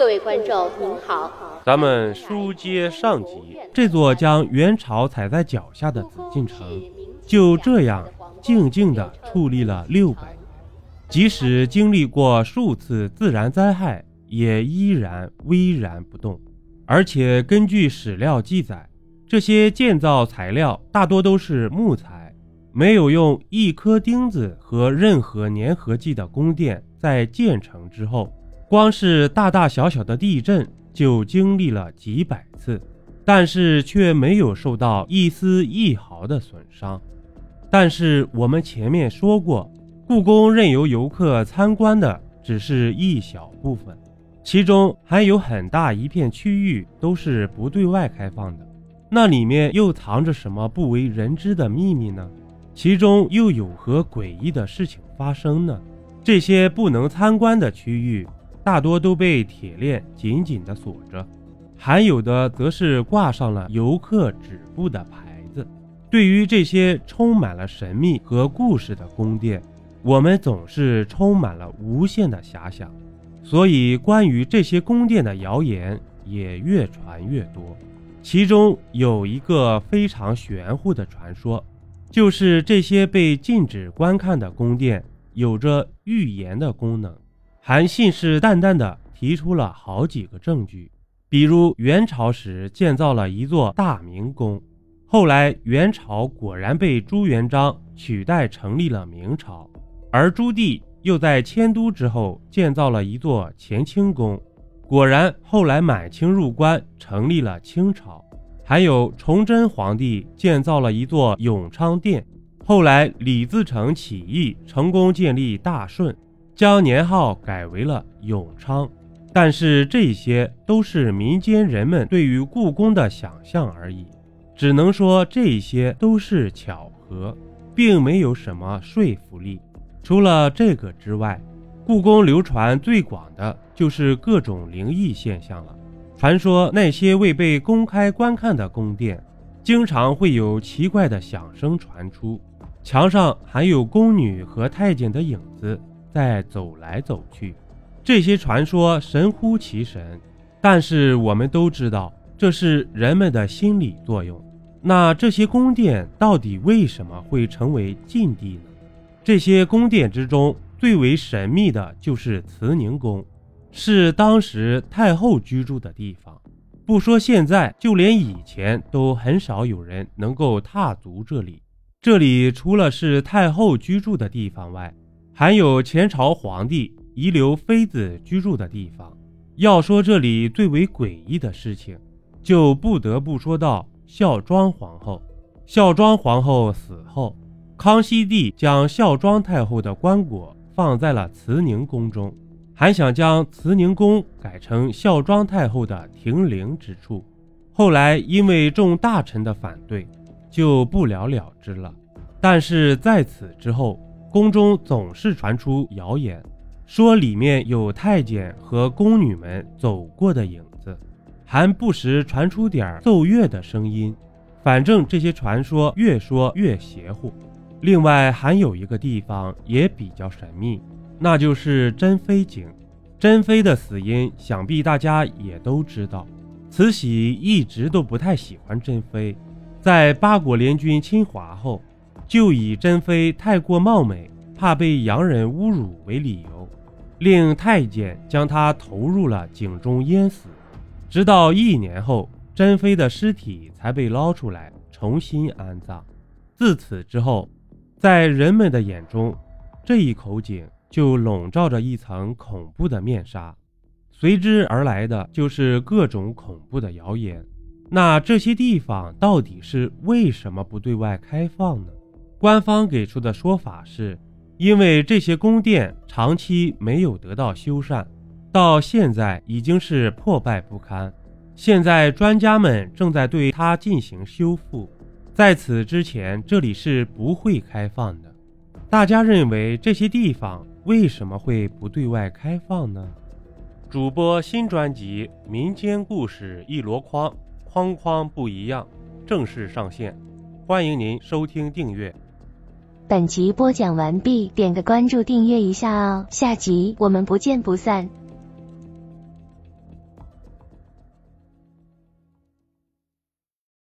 各位观众您好，咱们书接上集，这座将元朝踩在脚下的紫禁城，就这样静静地矗立了六百年。即使经历过数次自然灾害，也依然巍然不动。而且根据史料记载，这些建造材料大多都是木材，没有用一颗钉子和任何粘合剂的宫殿，在建成之后。光是大大小小的地震就经历了几百次，但是却没有受到一丝一毫的损伤。但是我们前面说过，故宫任由游客参观的只是一小部分，其中还有很大一片区域都是不对外开放的。那里面又藏着什么不为人知的秘密呢？其中又有何诡异的事情发生呢？这些不能参观的区域。大多都被铁链紧紧地锁着，还有的则是挂上了游客止步的牌子。对于这些充满了神秘和故事的宫殿，我们总是充满了无限的遐想，所以关于这些宫殿的谣言也越传越多。其中有一个非常玄乎的传说，就是这些被禁止观看的宫殿有着预言的功能。还信誓旦旦地提出了好几个证据，比如元朝时建造了一座大明宫，后来元朝果然被朱元璋取代，成立了明朝；而朱棣又在迁都之后建造了一座乾清宫，果然后来满清入关，成立了清朝；还有崇祯皇帝建造了一座永昌殿，后来李自成起义，成功建立大顺。将年号改为了永昌，但是这些都是民间人们对于故宫的想象而已，只能说这些都是巧合，并没有什么说服力。除了这个之外，故宫流传最广的就是各种灵异现象了。传说那些未被公开观看的宫殿，经常会有奇怪的响声传出，墙上还有宫女和太监的影子。在走来走去，这些传说神乎其神，但是我们都知道这是人们的心理作用。那这些宫殿到底为什么会成为禁地呢？这些宫殿之中最为神秘的就是慈宁宫，是当时太后居住的地方。不说现在，就连以前都很少有人能够踏足这里。这里除了是太后居住的地方外，还有前朝皇帝遗留妃子居住的地方。要说这里最为诡异的事情，就不得不说到孝庄皇后。孝庄皇后死后，康熙帝将孝庄太后的棺椁放在了慈宁宫中，还想将慈宁宫改成孝庄太后的停灵之处。后来因为众大臣的反对，就不了了之了。但是在此之后，宫中总是传出谣言，说里面有太监和宫女们走过的影子，还不时传出点奏乐的声音。反正这些传说越说越邪乎。另外还有一个地方也比较神秘，那就是珍妃井。珍妃的死因想必大家也都知道，慈禧一直都不太喜欢珍妃，在八国联军侵华后。就以珍妃太过貌美，怕被洋人侮辱为理由，令太监将她投入了井中淹死。直到一年后，珍妃的尸体才被捞出来重新安葬。自此之后，在人们的眼中，这一口井就笼罩着一层恐怖的面纱，随之而来的就是各种恐怖的谣言。那这些地方到底是为什么不对外开放呢？官方给出的说法是，因为这些宫殿长期没有得到修缮，到现在已经是破败不堪。现在专家们正在对它进行修复，在此之前这里是不会开放的。大家认为这些地方为什么会不对外开放呢？主播新专辑《民间故事一箩筐》，筐筐不一样，正式上线，欢迎您收听订阅。本集播讲完毕，点个关注，订阅一下哦，下集我们不见不散。